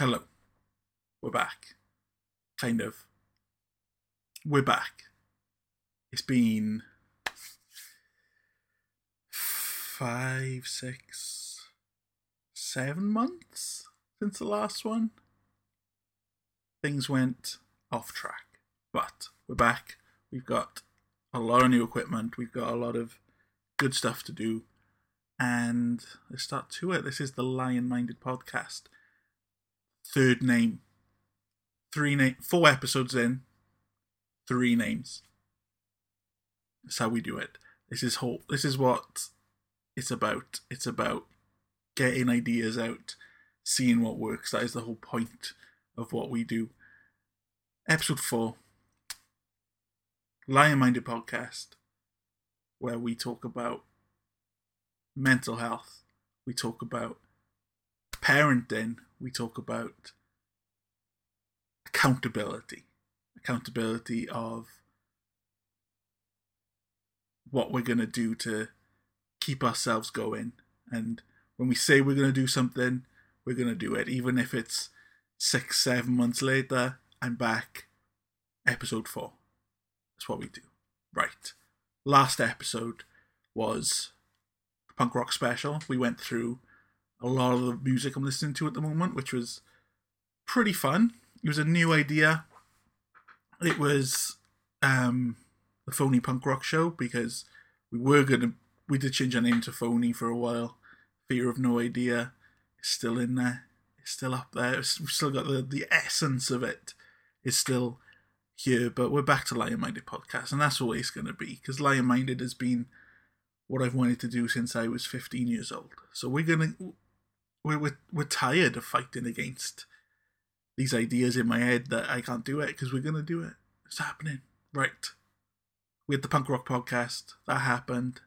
Hello. We're back. Kind of. We're back. It's been five, six, seven months since the last one. Things went off track, but we're back. We've got a lot of new equipment. We've got a lot of good stuff to do. And let's start to it. This is the Lion Minded podcast. Third name. Three name four episodes in. Three names. That's how we do it. This is whole this is what it's about. It's about getting ideas out, seeing what works. That is the whole point of what we do. Episode four. Lion Minded Podcast, where we talk about mental health, we talk about parenting, we talk about accountability. Accountability of what we're going to do to keep ourselves going. And when we say we're going to do something, we're going to do it. Even if it's six, seven months later, I'm back. Episode four. That's what we do. Right. Last episode was punk rock special. We went through a lot of the music I'm listening to at the moment, which was pretty fun. It was a new idea. It was um, the Phony Punk Rock Show because we were gonna we did change our name to Phony for a while. Fear of No Idea is still in there. It's still up there. We've still got the the essence of it. Is still here, but we're back to Lion Minded podcast, and that's always going to be because Lion Minded has been what I've wanted to do since I was 15 years old. So we're gonna we're we're, we're tired of fighting against these ideas in my head that I can't do it because we're gonna do it. It's happening, right? We had the punk rock podcast that happened.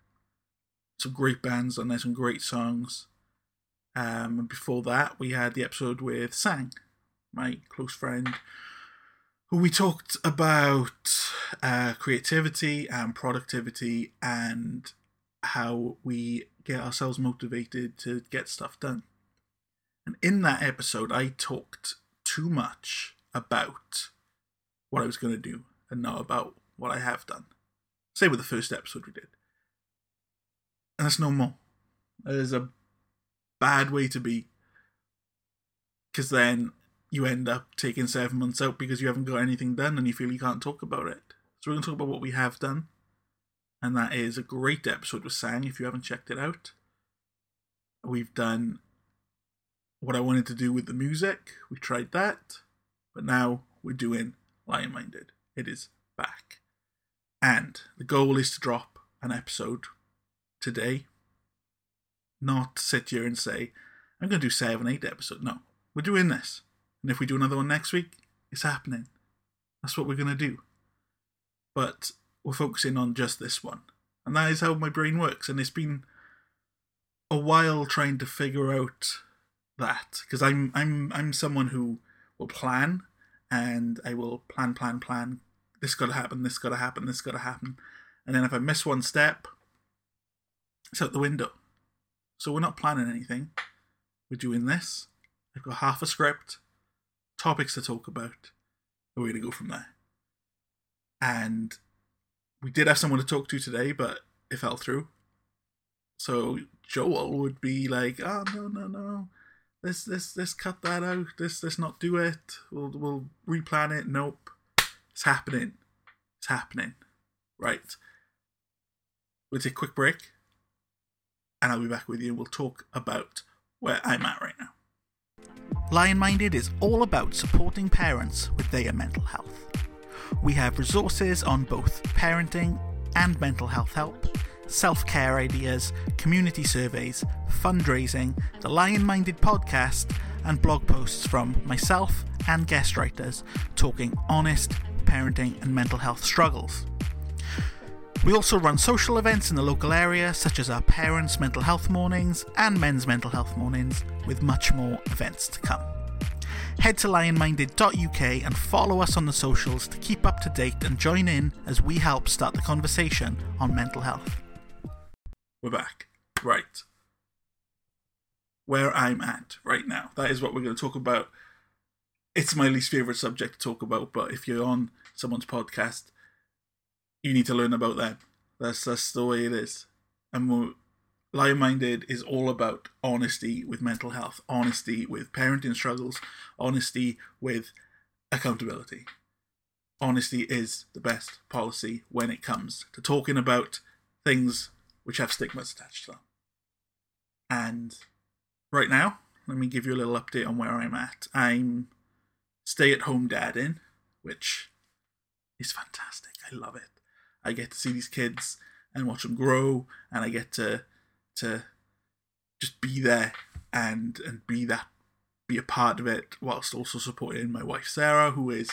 Some great bands on there, some great songs. Um, and before that, we had the episode with Sang, my close friend who we talked about uh, creativity and productivity and how we get ourselves motivated to get stuff done. And in that episode, I talked too much about what I was going to do and not about what I have done. Say with the first episode we did. And that's no more. That is a bad way to be. Because then you end up taking seven months out because you haven't got anything done and you feel you can't talk about it. So we're going to talk about what we have done. And that is a great episode with Sang if you haven't checked it out. We've done what I wanted to do with the music. We tried that. But now we're doing Lion Minded. It is back. And the goal is to drop an episode today. Not sit here and say, I'm going to do seven, eight episodes. No, we're doing this. And if we do another one next week, it's happening. That's what we're going to do. But we're focusing on just this one. And that is how my brain works. And it's been a while trying to figure out that because I'm I'm I'm someone who will plan and I will plan plan plan this got to happen this got to happen this got to happen and then if I miss one step it's out the window so we're not planning anything we're doing this I've got half a script topics to talk about. We're going to go from there. And we did have someone to talk to today, but it fell through. So Joel would be like, "Oh no, no, no, let's let's let's cut that out. Let's let's not do it. We'll we'll replan it. Nope, it's happening. It's happening. Right. We'll take a quick break, and I'll be back with you. We'll talk about where I'm at right now. Lion Minded is all about supporting parents with their mental health. We have resources on both parenting and mental health help, self care ideas, community surveys, fundraising, the Lion Minded podcast, and blog posts from myself and guest writers talking honest parenting and mental health struggles. We also run social events in the local area, such as our parents' mental health mornings and men's mental health mornings, with much more events to come. Head to lionminded.uk and follow us on the socials to keep up to date and join in as we help start the conversation on mental health. We're back. Right. Where I'm at right now. That is what we're going to talk about it's my least favorite subject to talk about. But if you're on someone's podcast, you need to learn about them. That's that's the way it is. And Lion Minded is all about honesty with mental health, honesty with parenting struggles, honesty with accountability. Honesty is the best policy when it comes to talking about things which have stigmas attached to them. And right now, let me give you a little update on where I'm at. I'm stay at home dad in, which is fantastic. I love it. I get to see these kids and watch them grow, and I get to to just be there and and be that be a part of it whilst also supporting my wife Sarah, who is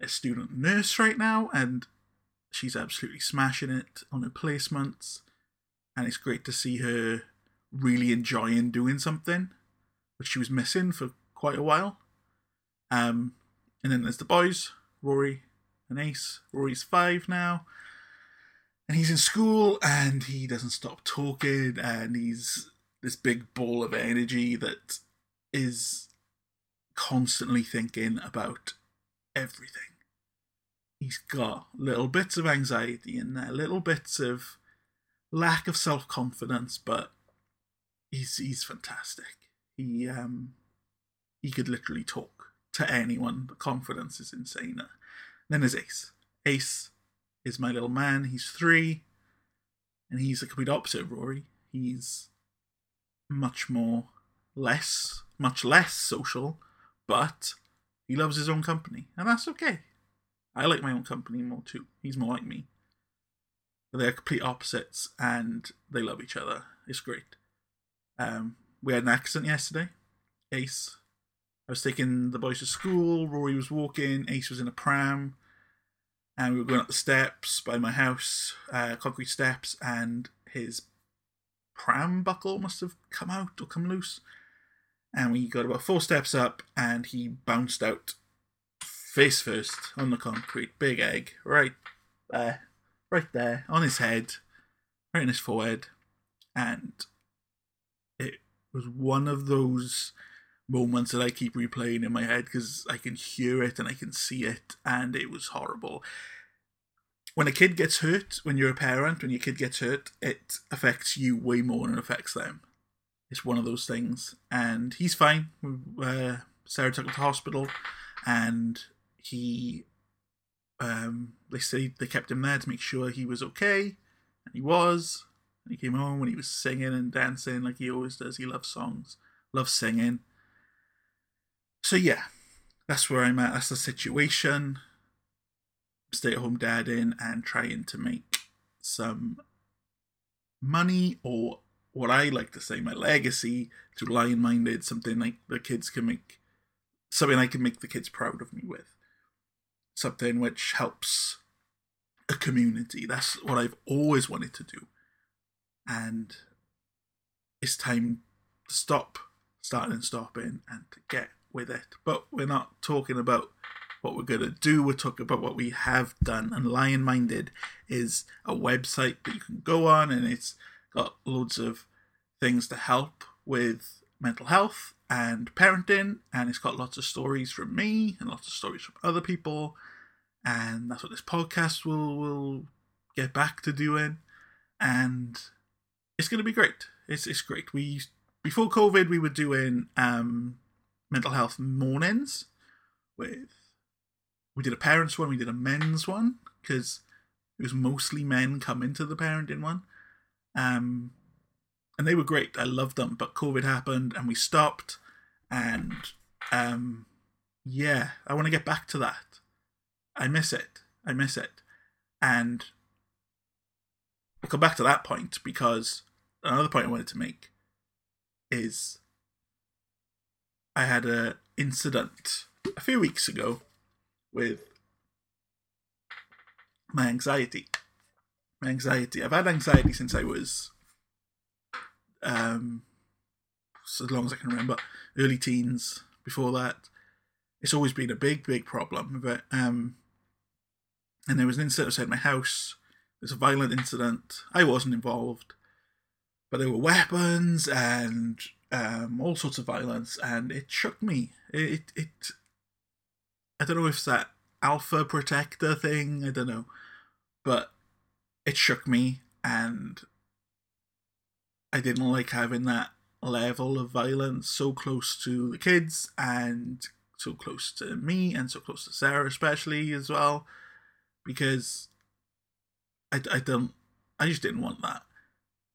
a student nurse right now, and she's absolutely smashing it on her placements, and it's great to see her really enjoying doing something which she was missing for quite a while. Um, and then there's the boys, Rory and Ace. Rory's five now, and he's in school and he doesn't stop talking, and he's this big ball of energy that is constantly thinking about everything. He's got little bits of anxiety in there, little bits of lack of self confidence, but he's he's fantastic. He um he could literally talk to anyone. The confidence is insane. Then there's Ace. Ace is my little man. He's three, and he's the complete opposite of Rory. He's much more less, much less social, but he loves his own company, and that's okay. I like my own company more too. He's more like me. They're complete opposites, and they love each other. It's great. Um, we had an accident yesterday. Ace. I was taking the boys to school. Rory was walking. Ace was in a pram. And we were going up the steps by my house, uh, concrete steps, and his pram buckle must have come out or come loose. And we got about four steps up, and he bounced out face first on the concrete. Big egg, right there, right there, on his head, right in his forehead. And it was one of those moments that I keep replaying in my head because I can hear it and I can see it, and it was horrible. When a kid gets hurt, when you're a parent, when your kid gets hurt, it affects you way more than it affects them. It's one of those things, and he's fine. Uh, Sarah took him to hospital, and he, um, they say they kept him there to make sure he was okay, and he was. And He came home and he was singing and dancing like he always does. He loves songs, loves singing. So yeah, that's where I'm at. That's the situation. Stay at home dadding and trying to make some money or what I like to say, my legacy to Lion Minded, something like the kids can make, something I can make the kids proud of me with. Something which helps a community. That's what I've always wanted to do and it's time to stop starting and stopping and to get with it. But we're not talking about what we're going to do, we're talking about what we have done. And Lion Minded is a website that you can go on, and it's got loads of things to help with mental health and parenting, and it's got lots of stories from me and lots of stories from other people. And that's what this podcast will will get back to doing. And it's going to be great. It's it's great. We before COVID we were doing um, mental health mornings with we did a parents one, we did a men's one because it was mostly men coming to the parenting one. Um, and they were great. I loved them, but COVID happened and we stopped. And um, yeah, I want to get back to that. I miss it. I miss it. And I'll come back to that point because another point I wanted to make is I had a incident a few weeks ago with my anxiety. My anxiety. I've had anxiety since I was um as long as I can remember, early teens. Before that, it's always been a big, big problem. But um, and there was an incident outside my house. There's a violent incident. I wasn't involved but there were weapons and um, all sorts of violence, and it shook me. It it I don't know if it's that alpha protector thing. I don't know, but it shook me, and I didn't like having that level of violence so close to the kids and so close to me and so close to Sarah especially as well because I, I don't I just didn't want that.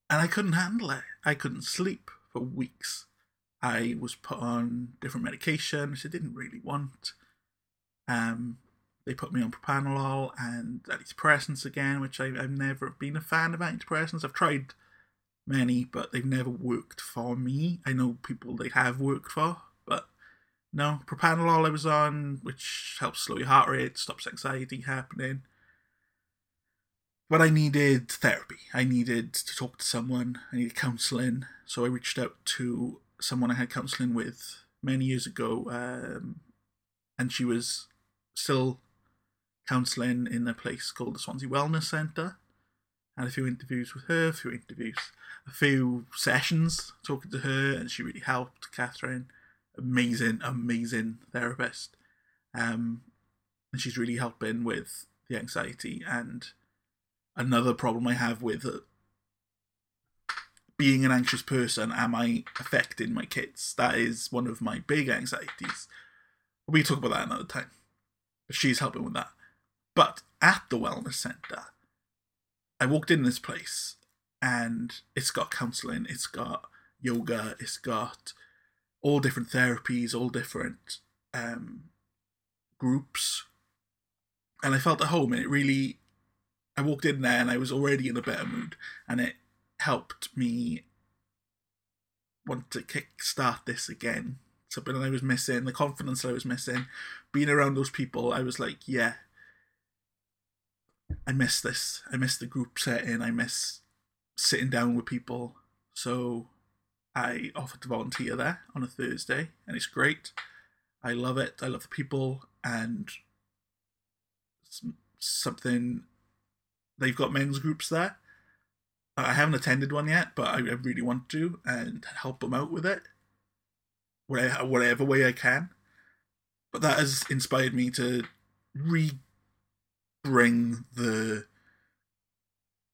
And I couldn't handle it. I couldn't sleep for weeks. I was put on different medication which I didn't really want. Um they put me on propanolol and antidepressants again which I, I've never been a fan of antidepressants. I've tried many, but they've never worked for me. I know people they have worked for, but no. Propanolol I was on, which helps slow your heart rate, stops anxiety happening. But I needed therapy. I needed to talk to someone. I needed counselling. So I reached out to someone I had counselling with many years ago, um, and she was still counselling in a place called the Swansea Wellness Centre. Had a few interviews with her, a few interviews a few sessions talking to her, and she really helped. Catherine, amazing, amazing therapist, um, and she's really helping with the anxiety. And another problem I have with uh, being an anxious person, am I affecting my kids? That is one of my big anxieties. We talk about that another time. But she's helping with that. But at the wellness center, I walked in this place and it's got counseling, it's got yoga, it's got all different therapies, all different um, groups, and I felt at home. And it really, I walked in there and I was already in a better mood, and it helped me want to kick start this again. Something that I was missing, the confidence that I was missing, being around those people. I was like, yeah, I miss this. I miss the group setting. I miss sitting down with people. So I offered to volunteer there on a Thursday, and it's great. I love it. I love the people, and something they've got men's groups there. I haven't attended one yet, but I, really want to and help them out with it, whatever, whatever way I can. But that has inspired me to re bring the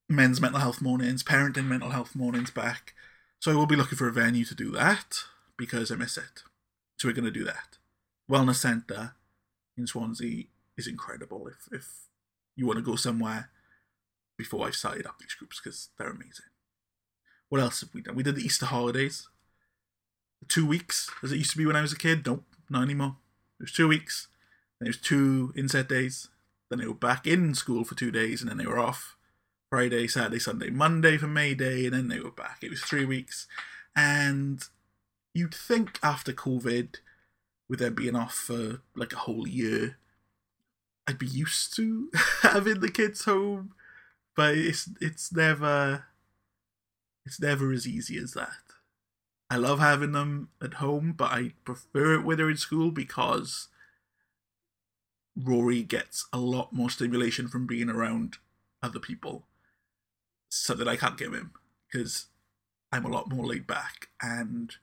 men's mental health mornings, parenting mental health mornings back. So I will be looking for a venue to do that because I miss it. So we're going to do that. Wellness Centre in Swansea is incredible. If if you want to go somewhere before I've started up these groups because they're amazing. What else have we done? We did the Easter holidays. Two weeks, as it used to be when I was a kid. Nope, not anymore. It was two weeks. Then it was two inset days. Then they were back in school for two days, and then they were off. Friday, Saturday, Sunday, Monday for May Day, and then they were back. It was three weeks. And you'd think after COVID, with them being off for like a whole year, I'd be used to having the kids home. But it's it's never it's never as easy as that. I love having them at home, but I prefer it when they're in school because Rory gets a lot more stimulation from being around other people something I can't give him because I'm a lot more laid back and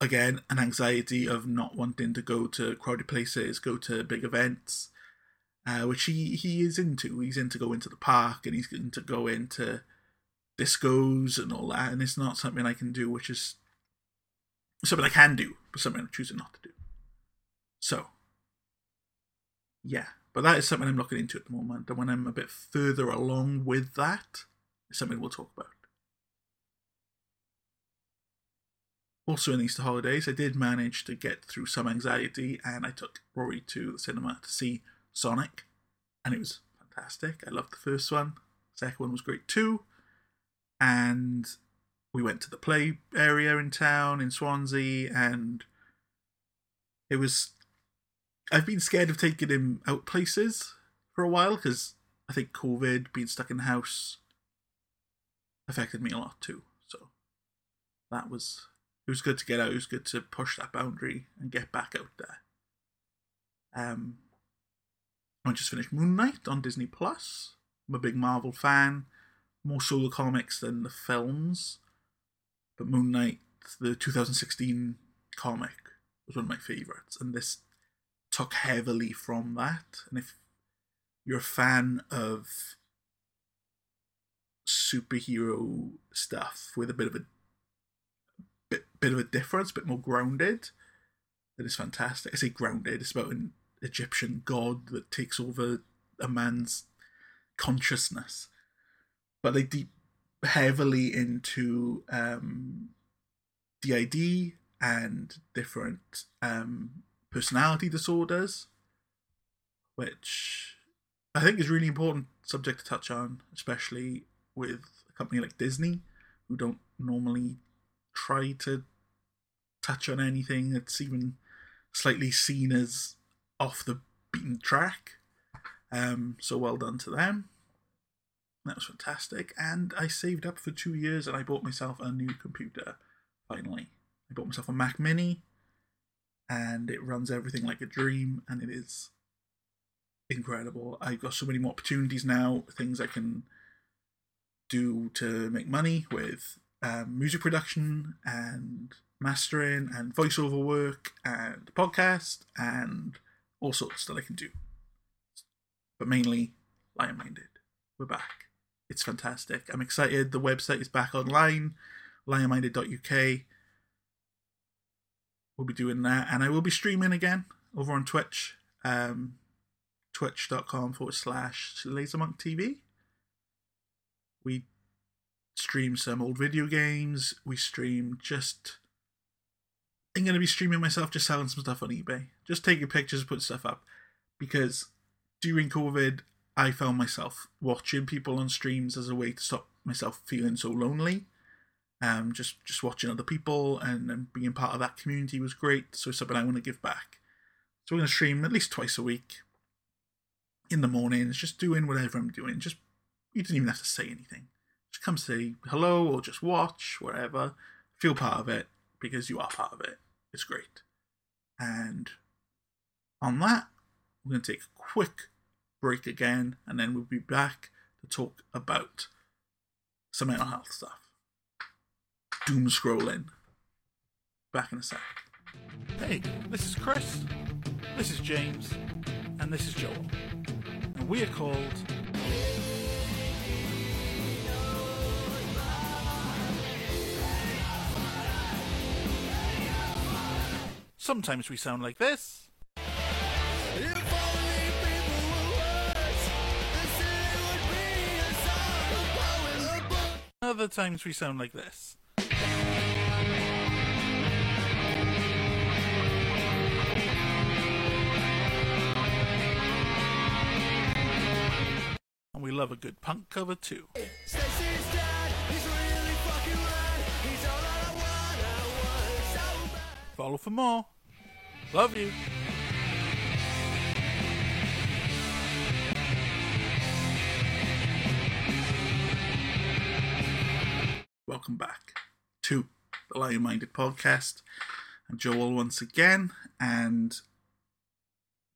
again an anxiety of not wanting to go to crowded places, go to big events, uh, which he he is into. He's into going to the park and he's into go into discos and all that, and it's not something I can do, which is something I can do, but something I'm choosing not to do. So, yeah, but that is something I'm looking into at the moment. And when I'm a bit further along with that, it's something we'll talk about. Also, in Easter holidays, I did manage to get through some anxiety and I took Rory to the cinema to see Sonic. And it was fantastic. I loved the first one. Second one was great too. And we went to the play area in town in Swansea and it was I've been scared of taking him out places for a while because I think COVID, being stuck in the house, affected me a lot too. So that was it was good to get out. It was good to push that boundary and get back out there. Um, I just finished Moon Knight on Disney Plus. I'm a big Marvel fan, more so the comics than the films. But Moon Knight, the 2016 comic, was one of my favorites, and this took heavily from that. And if you're a fan of superhero stuff with a bit of a bit, bit of a difference, a bit more grounded, then it's fantastic. I say grounded, it's about an Egyptian god that takes over a man's consciousness. But they deep heavily into um, DID and different um, personality disorders, which I think is really important subject to touch on, especially with a company like Disney, who don't normally try to touch on anything that's even slightly seen as off the beaten track. Um, so well done to them. That was fantastic. And I saved up for two years and I bought myself a new computer finally. I bought myself a Mac Mini and it runs everything like a dream and it is incredible. I've got so many more opportunities now, things I can do to make money with um, music production and mastering and voiceover work and podcast and all sorts that I can do. But mainly, Lion Minded. We're back. It's fantastic. I'm excited. The website is back online, lionminded.uk. We'll be doing that, and I will be streaming again over on Twitch, um, twitch.com forward slash lasermonk TV. We stream some old video games. We stream just. I'm going to be streaming myself just selling some stuff on eBay. Just taking pictures, put stuff up. Because during COVID, I found myself watching people on streams as a way to stop myself feeling so lonely. Um, just just watching other people and, and being part of that community was great. So it's something I want to give back. So we're going to stream at least twice a week in the mornings, just doing whatever I'm doing. Just you don't even have to say anything. Just come say hello or just watch whatever. Feel part of it because you are part of it. It's great. And on that, we're going to take a quick break again, and then we'll be back to talk about some mental health stuff. Doom scrolling. Back in a sec. Hey, this is Chris. This is James. And this is Joel. And we are called. Sometimes we sound like this. Other times we sound like this. Love a good punk cover too. Follow for more. Love you. Welcome back to the Lion Minded podcast. I'm Joel once again, and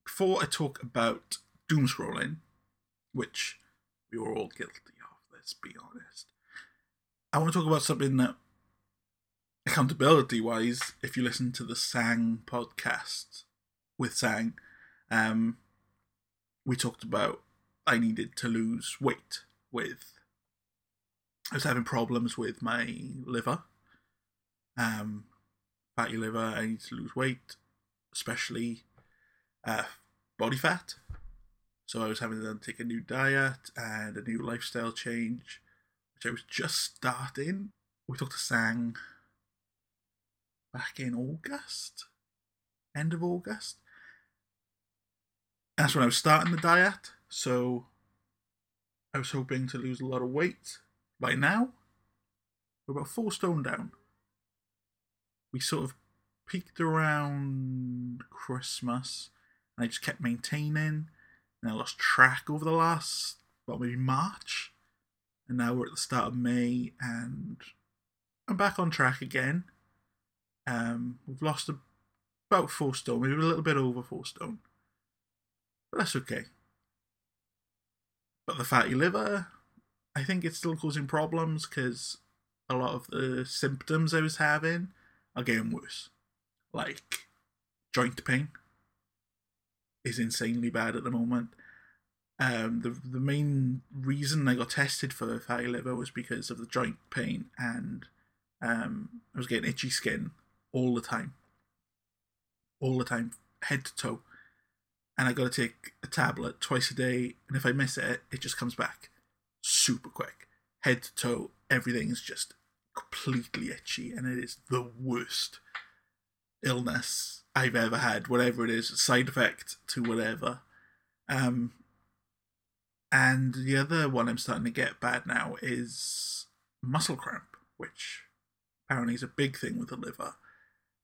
before I talk about doom scrolling, which we were all guilty of, let's be honest, I want to talk about something that, accountability wise, if you listen to the Sang podcast with Sang, um, we talked about I needed to lose weight with I was having problems with my liver. Um, fatty liver. I need to lose weight, especially uh, body fat. So I was having to take a new diet and a new lifestyle change, which I was just starting. We talked to Sang back in August, end of August. That's when I was starting the diet. So I was hoping to lose a lot of weight Right now, we're about four stone down. We sort of peaked around Christmas, and I just kept maintaining. And I lost track over the last, well, maybe March. And now we're at the start of May, and I'm back on track again. Um, we've lost a, about four stone, maybe a little bit over four stone. But that's okay. But the fatty liver, I think it's still causing problems because a lot of the symptoms I was having are getting worse, like joint pain, is insanely bad at the moment. Um, the the main reason I got tested for fatty liver was because of the joint pain, and um, I was getting itchy skin all the time, all the time, head to toe, and I got to take a tablet twice a day, and if I miss it, it just comes back super quick, head to toe, everything is just completely itchy, and it is the worst illness I've ever had, whatever it is, side effect to whatever. Um, and the other one I'm starting to get bad now is muscle cramp, which apparently is a big thing with the liver.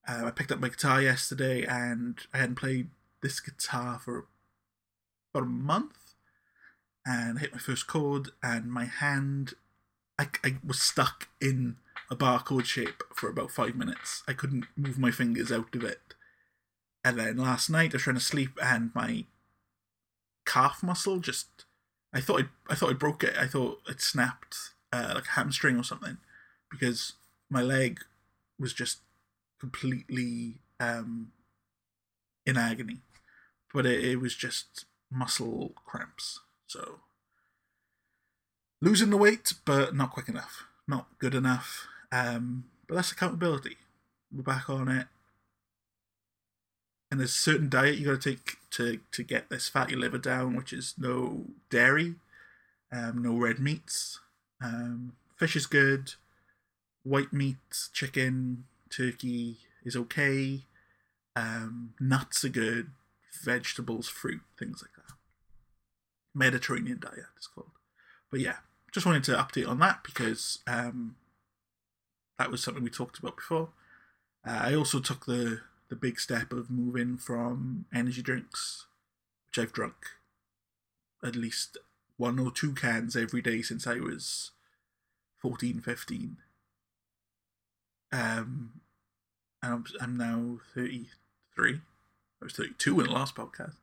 Uh, I picked up my guitar yesterday and I hadn't played this guitar for about a month. And I hit my first chord, and my hand, I, I was stuck in a bar chord shape for about five minutes. I couldn't move my fingers out of it. And then last night I was trying to sleep, and my calf muscle just I thought I, I thought I broke it. I thought it snapped uh, like a hamstring or something because my leg was just completely um, in agony. But it, it was just muscle cramps. So losing the weight, but not quick enough, not good enough. Um, but that's accountability. We're back on it. And there's a certain diet you got to take to to get this fatty liver down, which is no dairy, um, no red meats. Um, fish is good. White meat, chicken, turkey is okay. Um, nuts are good. Vegetables, fruit, things like that. Mediterranean diet is called. But yeah, just wanted to update on that because um, that was something we talked about before. Uh, I also took the the big step of moving from energy drinks, which I've drunk at least one or two cans every day since I was 14, 15. Um, and I'm, I'm now 33. I was 32 in the last podcast.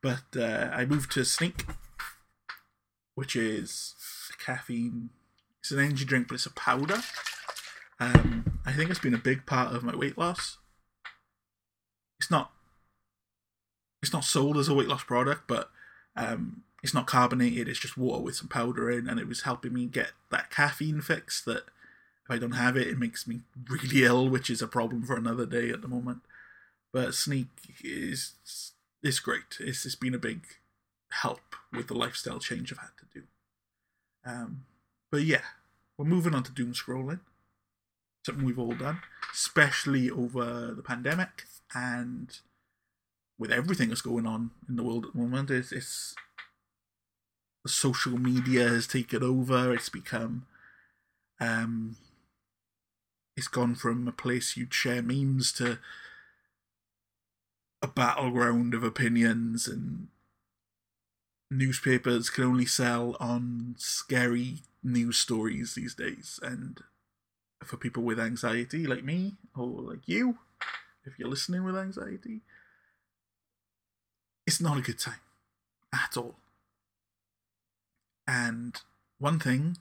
But uh, I moved to Sneak, which is caffeine. It's an energy drink, but it's a powder. Um, I think it's been a big part of my weight loss. It's not. It's not sold as a weight loss product, but um, it's not carbonated. It's just water with some powder in, and it was helping me get that caffeine fix. That if I don't have it, it makes me really ill, which is a problem for another day at the moment. But Sneak is is great. It's, it's been a big help with the lifestyle change I've had to do. Um, but yeah, we're moving on to doom scrolling something we've all done, especially over the pandemic and with everything that's going on in the world at the moment. It's, it's social media has taken over. It's become, um, it's gone from a place you'd share memes to a battleground of opinions and newspapers can only sell on scary news stories these days and for people with anxiety like me or like you, if you're listening with anxiety, it's not a good time at all. And one thing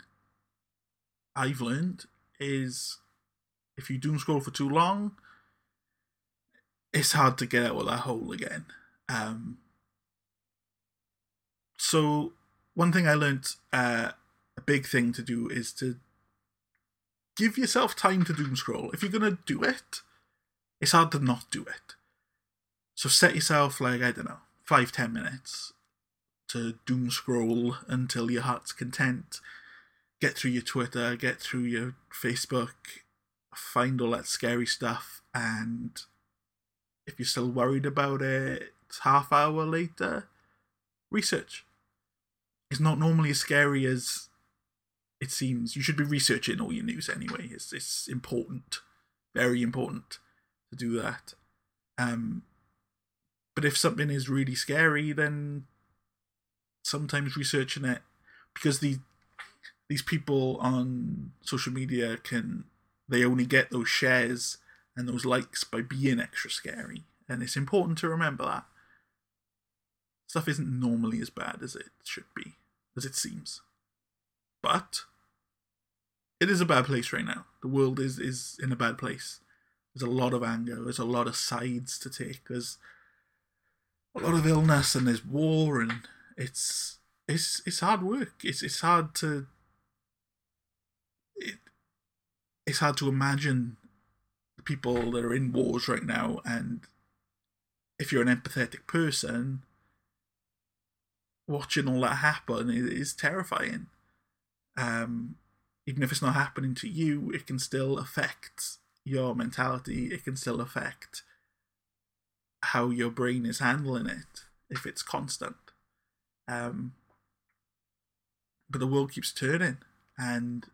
I've learned is if you doom scroll for too long, it's hard to get out of that hole again. Um, so one thing I learned, uh, a big thing to do is to give yourself time to doom scroll. If you're gonna do it, it's hard to not do it. So set yourself like I don't know, five ten minutes to doom scroll until your heart's content. Get through your Twitter, get through your Facebook, find all that scary stuff, and if you're still worried about it, half hour later, research. It's not normally as scary as it seems you should be researching all your news anyway. It's it's important, very important to do that. Um, but if something is really scary, then sometimes researching it because the these people on social media can they only get those shares and those likes by being extra scary, and it's important to remember that stuff isn't normally as bad as it should be, as it seems. But it is a bad place right now. The world is is in a bad place. There's a lot of anger. There's a lot of sides to take. There's a lot of illness and there's war and it's it's it's hard work. It's it's hard to it, it's hard to imagine the people that are in wars right now and if you're an empathetic person watching all that happen is, terrifying. Um, even if it's not happening to you, it can still affect your mentality. It can still affect how your brain is handling it if it's constant. Um, but the world keeps turning, and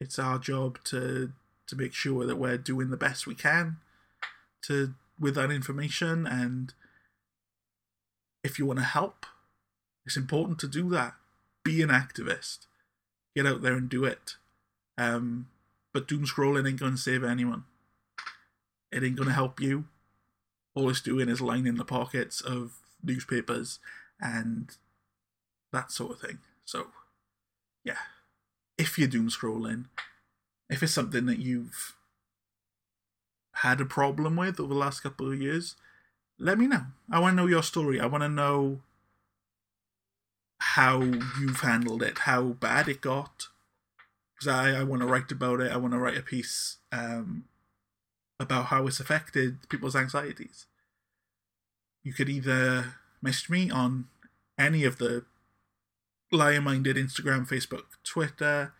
it's our job to to make sure that we're doing the best we can to with that information and if you want to help, it's important to do that. Be an activist. Get out there and do it. Um, but doom scrolling ain't going to save anyone. It ain't going to help you. All it's doing is lining the pockets of newspapers and that sort of thing. So, yeah. If you're doom scrolling, if it's something that you've had a problem with over the last couple of years, let me know. I want to know your story. I want to know how you've handled it, how bad it got. Because I, I want to write about it. I want to write a piece um, about how it's affected people's anxieties. You could either message me on any of the Lion Minded Instagram, Facebook, Twitter,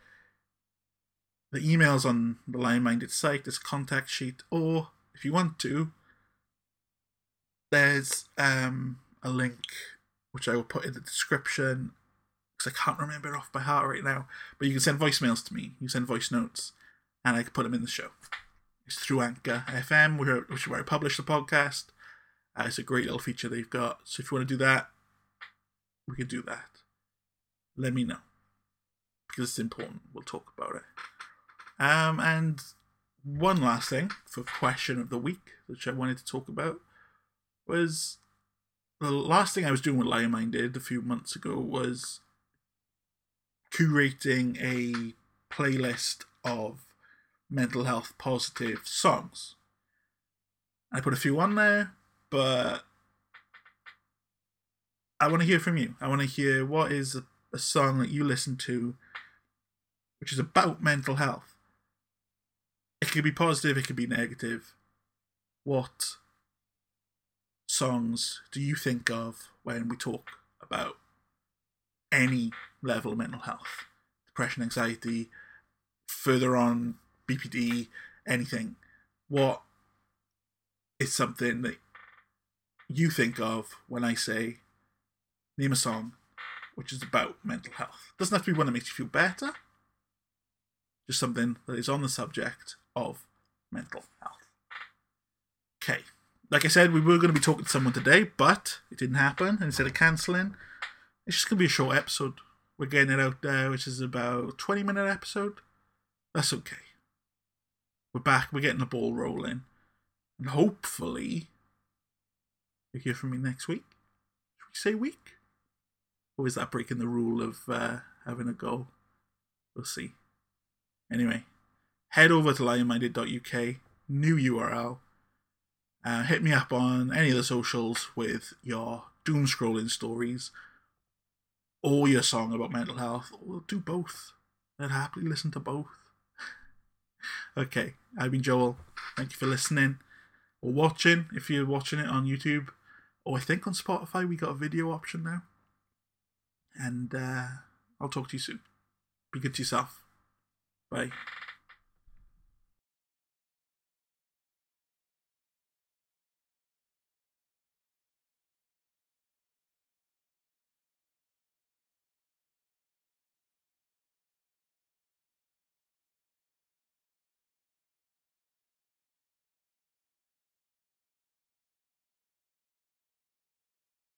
the emails on the Lion Minded site, this contact sheet, or if you want to, there's um, a link which I will put in the description because I can't remember off by heart right now. But you can send voicemails to me. You send voice notes, and I can put them in the show. It's through Anchor FM, which is where I publish the podcast. Uh, it's a great little feature they've got. So if you want to do that, we can do that. Let me know because it's important. We'll talk about it. Um, and one last thing for question of the week, which I wanted to talk about was the last thing I was doing with Lion Minded a few months ago was curating a playlist of mental health positive songs. I put a few on there, but I want to hear from you. I want to hear what is a, a song that you listen to which is about mental health. It could be positive, it could be negative. What songs do you think of when we talk about any level of mental health? Depression, anxiety, further on, BPD, anything. What is something that you think of when I say name a song which is about mental health? Doesn't have to be one that makes you feel better, just something that is on the subject of mental health. Okay like I said, we were going to be talking to someone today, but it didn't happen. And instead of cancelling, it's just going to be a short episode. We're getting it out there, which is about 20 minute episode. That's okay. We're back. We're getting the ball rolling. And hopefully, you hear from me next week. Should we say week? Or is that breaking the rule of uh, having a goal? We'll see. Anyway, head over to lionminded.uk, new URL uh, hit me up on any of the socials with your doom scrolling stories or your song about mental health. We'll do both. I'd happily listen to both. okay, I've been Joel. Thank you for listening or watching if you're watching it on YouTube. Or I think on Spotify we got a video option now. And uh, I'll talk to you soon. Be good to yourself. Bye.